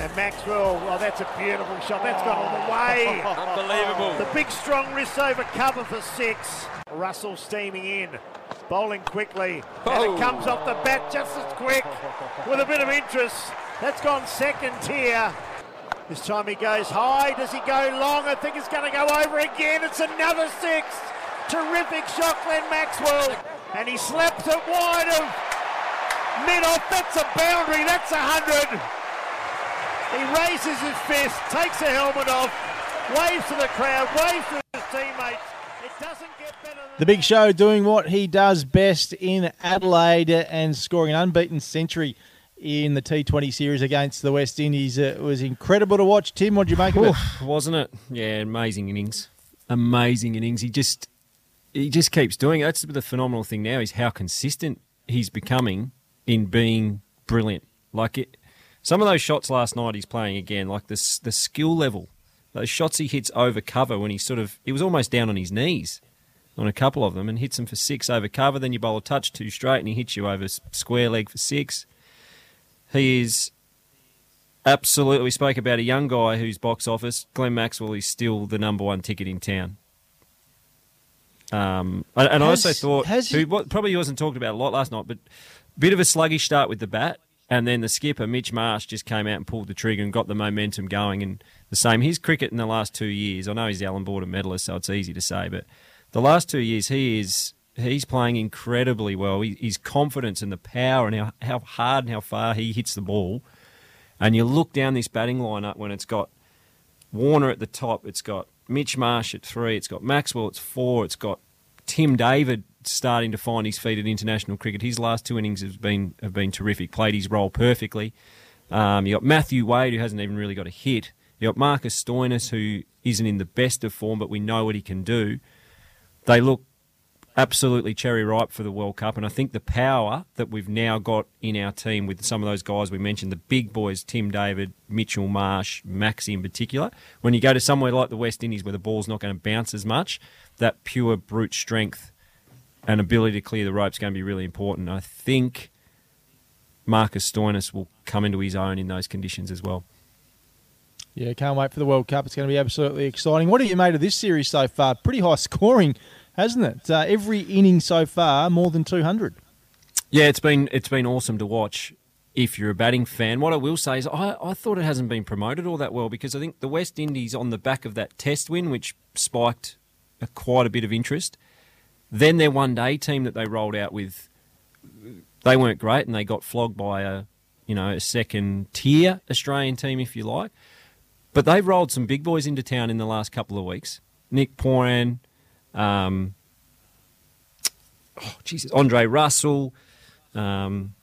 And Maxwell, oh, that's a beautiful shot. That's gone all the way. Unbelievable. The big strong wrist over cover for six. Russell steaming in, bowling quickly, and Oh. it comes off the bat just as quick with a bit of interest. That's gone second tier. This time he goes high. Does he go long? I think it's going to go over again. It's another six. Terrific shot, Glenn Maxwell. And he slaps it wide of mid off. That's a boundary. That's a hundred. He raises his fist, takes the helmet off, waves to the crowd, waves to his teammates. It doesn't get better than The Big Show doing what he does best in Adelaide and scoring an unbeaten century in the T20 series against the West Indies. It was incredible to watch. Tim, what did you make of it? Oof, wasn't it? Yeah, amazing innings. Amazing innings. He just he just keeps doing it. That's the phenomenal thing now is how consistent he's becoming in being brilliant. Like it, some of those shots last night he's playing again, like the the skill level, those shots he hits over cover when he sort of he was almost down on his knees on a couple of them and hits them for six over cover. Then you bowl a touch too straight and he hits you over square leg for six. He is absolutely. We spoke about a young guy who's box office, Glenn Maxwell, is still the number one ticket in town. Um, and and I also thought has he- who what, probably wasn't talked about a lot last night, but bit of a sluggish start with the bat, and then the skipper Mitch Marsh just came out and pulled the trigger and got the momentum going. And the same, his cricket in the last two years. I know he's the Allan Border medalist, so it's easy to say, but the last two years he is he's playing incredibly well. He, his confidence and the power and how, how hard and how far he hits the ball. And you look down this batting lineup when it's got Warner at the top, it's got Mitch Marsh at three, it's got Maxwell at four, it's got Tim David starting to find his feet at international cricket. His last two innings have been have been terrific. Played his role perfectly. Um, you got Matthew Wade, who hasn't even really got a hit. You got Marcus Stoinis, who isn't in the best of form, but we know what he can do. They look absolutely cherry ripe for the World Cup, and I think the power that we've now got in our team with some of those guys we mentioned, the big boys, Tim David, Mitchell Marsh, Maxi in particular. When you go to somewhere like the West Indies where the ball's not going to bounce as much, that pure brute strength and ability to clear the ropes is going to be really important. I think Marcus Stoinis will come into his own in those conditions as well. Yeah, can't wait for the World Cup. It's going to be absolutely exciting. What have you made of this series so far? Pretty high scoring, hasn't it? Uh, every inning so far, more than 200. Yeah, it's been it's been awesome to watch. If you're a batting fan, what I will say is I, I thought it hasn't been promoted all that well because I think the West Indies on the back of that Test win, which spiked a, quite a bit of interest, then their one day team that they rolled out with, they weren't great and they got flogged by a you know a second tier Australian team if you like, but they've rolled some big boys into town in the last couple of weeks. Nick Pooran, um, oh, Jesus, Andre Russell um,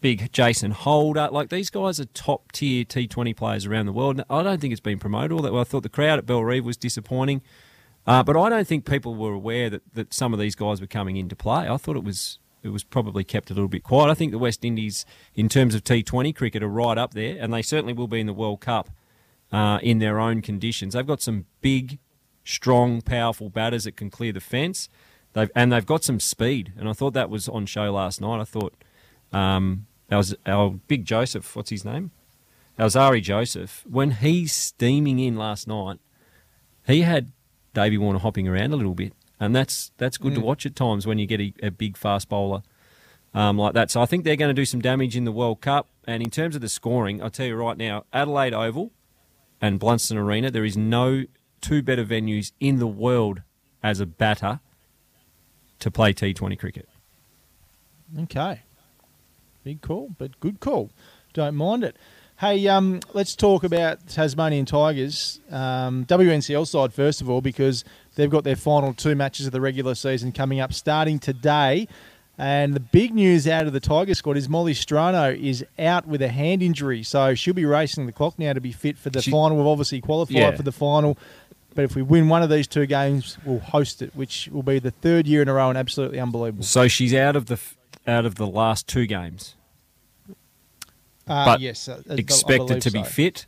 big Jason Holder. Like these guys are top tier T20 players around the world. I don't think it's been promoted all that well. I thought the crowd at Bellerive was disappointing, uh, but I don't think people were aware that, that some of these guys were coming into play. I thought it was it was probably kept a little bit quiet. I think the West Indies, in terms of T20 cricket, are right up there, and they certainly will be in the World Cup uh, in their own conditions. They've got some big, strong, powerful batters that can clear the fence. They've and they've got some speed, and I thought that was on show last night. I thought um, our, our big Joseph, what's his name? Alzarri Joseph, when he's steaming in last night, he had Davey Warner hopping around a little bit, and that's that's good to watch at times when you get a, a big fast bowler um, like that. So I think they're going to do some damage in the World Cup. And in terms of the scoring, I'll tell you right now, Adelaide Oval and Blundstone Arena, there is no two better venues in the world as a batter to play T20 cricket. Okay. Big call, but good call. Don't mind it. Hey, um, let's talk about Tasmanian Tigers. Um, WNCL side, first of all, because they've got their final two matches of the regular season coming up starting today. And the big news out of the Tiger squad is Molly Strano is out with a hand injury. So she'll be racing the clock now to be fit for the She- final. We've obviously qualified Yeah. for the final. But if we win one of these two games, we'll host it, which will be the third year in a row and absolutely unbelievable. So she's out of the out of the last two games, Uh, but yes, uh, expected to be so. fit.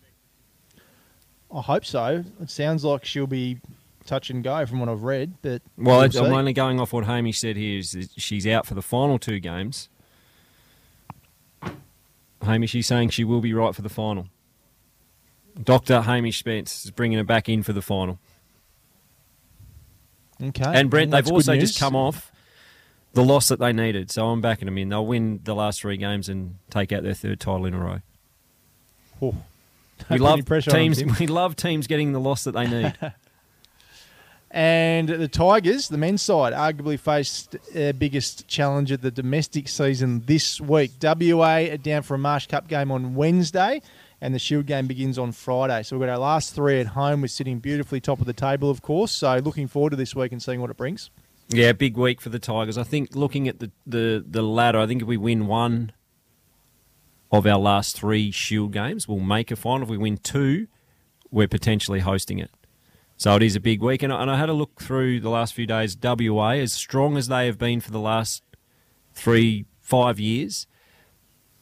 I hope so. It sounds like she'll be touch and go from what I've read. But Well, I'm see. only going off what Hamish said here. Is that she's out for the final two games. Hamish, he's saying she will be right for the final. Doctor Hamish Spence is bringing her back in for the final. okay. And Brent, Well, they've also just come off the loss that they needed, so I'm backing them in. They'll win the last three games and take out their third title in a row. Oh. We love on them, teams. We love teams getting the loss that they need. And the Tigers, the men's side, arguably faced their biggest challenge of the domestic season this week. WA are down for a Marsh Cup game on Wednesday, and the Shield game begins on Friday. So we've got our last three at home. We're sitting beautifully top of the table, of course. So looking forward to this week and seeing what it brings. Yeah, big week for the Tigers. I think looking at the, the, the ladder, I think if we win one of our last three Shield games, we'll make a final. If we win two, we're potentially hosting it. So it is a big week. And I, and I had a look through the last few days. WA, as strong as they have been for the last three, five years,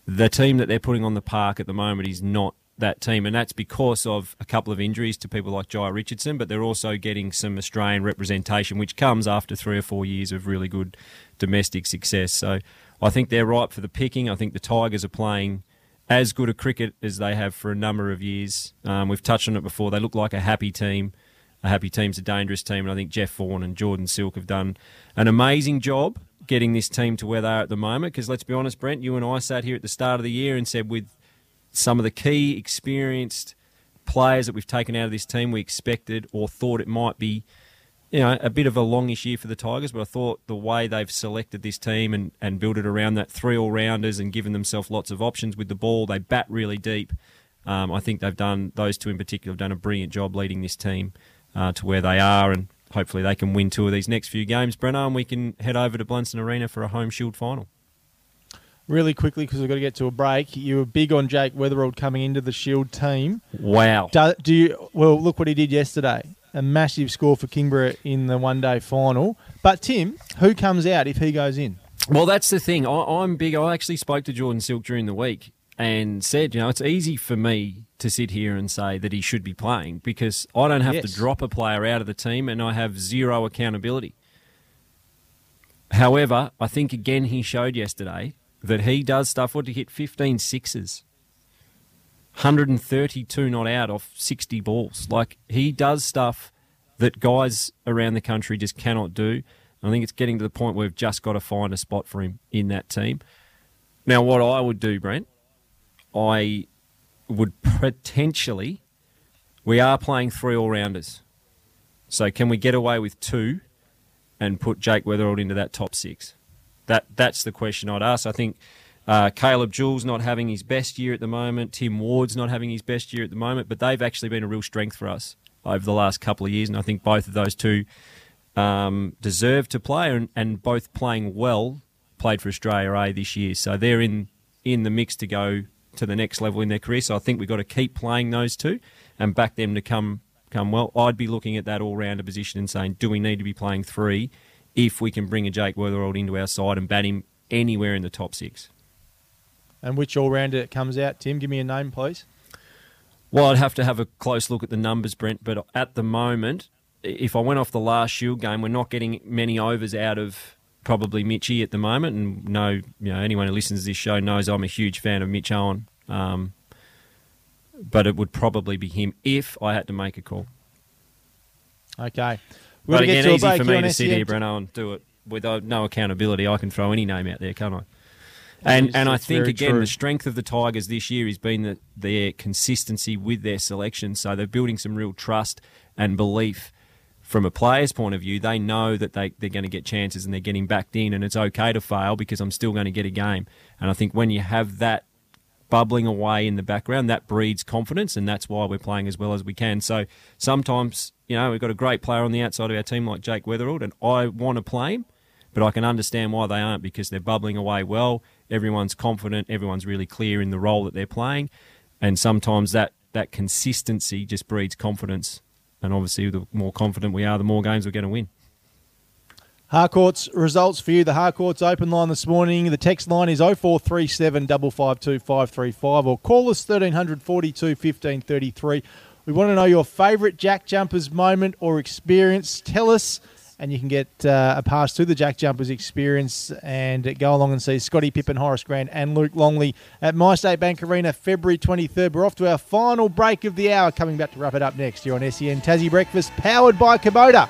the team that they're putting on the park at the moment is not that team, and that's because of a couple of injuries to people like Jhye Richardson, but they're also getting some Australian representation, which comes after three or four years of really good domestic success. So I think they're ripe for the picking. I think the Tigers are playing as good a cricket as they have for a number of years. Um, we've touched on it before. They look like a happy team. A happy team's a dangerous team, and I think Jeff Vaughan and Jordan Silk have done an amazing job getting this team to where they are at the moment. Because let's be honest, Brent, you and I sat here at the start of the year and said with some of the key experienced players that we've taken out of this team, we expected or thought it might be, you know, a bit of a longish year for the Tigers. But I thought the way they've selected this team and, and built it around that three all rounders and given themselves lots of options with the ball, they bat really deep. Um, I think they've done those two in particular have done a brilliant job leading this team uh, to where they are, and hopefully they can win two of these next few games, Brenner, and we can head over to Blundstone Arena for a home shield final. Really quickly, because we've got to get to a break. You were big on Jake Weatherald coming into the Shield team. Wow. Do, do you? Well, look what he did yesterday. A massive score for Kingborough in the one-day final. But Tim, who comes out if he goes in? Well, that's the thing. I, I'm big. I actually spoke to Jordan Silk during the week and said, you know, it's easy for me to sit here and say that he should be playing because I don't have Yes. to drop a player out of the team and I have zero accountability. However, I think again he showed yesterday that he does stuff. What did he hit? 15 sixes. 132 not out off 60 balls. Like he does stuff that guys around the country just cannot do. I think it's getting to the point where we've just got to find a spot for him in that team. Now, what I would do, Brent, I would potentially. We are playing three all rounders. So can we get away with two and put Jake Weatherald into that top six? That That's the question I'd ask. I think uh, Caleb Jewell not having his best year at the moment, Tim Ward's not having his best year at the moment, but they've actually been a real strength for us over the last couple of years, and I think both of those two um, deserve to play, and, and both playing well, played for Australia A this year, so they're in in the mix to go to the next level in their career. So I think we've got to keep playing those two and back them to come come well. I'd be looking at that all rounder position and saying, do we need to be playing three if we can bring a Jake Weatherald into our side and bat him anywhere in the top six? And which all-rounder it comes out? Tim, give me a name, please. Well, I'd have to have a close look at the numbers, Brent. But at the moment, if I went off the last Shield game, we're not getting many overs out of probably Mitchy at the moment. And no, you know, anyone who listens to this show knows I'm a huge fan of Mitch Owen. Um, but it would probably be him if I had to make a call. Okay. We're But again, to easy for me to sit here, Brent, and do it with uh, no accountability. I can throw any name out there, can't I? And is- and I think again true. the strength of the Tigers this year has been that their consistency with their selection. So they're building some real trust and belief from a player's point of view. They know that they they're going to get chances and they're getting backed in, and it's okay to fail because I'm still going to get a game. And I think when you have that bubbling away in the background, that breeds confidence, and that's why we're playing as well as we can. So sometimes, you know, we've got a great player on the outside of our team like Jake Weatherald, and I want to play him, but I can understand why they aren't because they're bubbling away well. Everyone's confident, everyone's really clear in the role that they're playing, and sometimes that that consistency just breeds confidence. And obviously, the more confident we are, the more games we're going to win. Harcourt's results for you. The Harcourt's open line this morning. The text line is 0437 552 535 or call us 1300 42 1533. We want to know your favourite Jack Jumpers moment or experience. Tell us, and you can get uh, a pass to the Jack Jumpers experience and go along and see Scottie Pippen, Horace Grant, and Luke Longley at My State Bank Arena February 23rd. We're off to our final break of the hour, coming back to wrap it up next. You're on SEN Tassie Breakfast, powered by Kubota.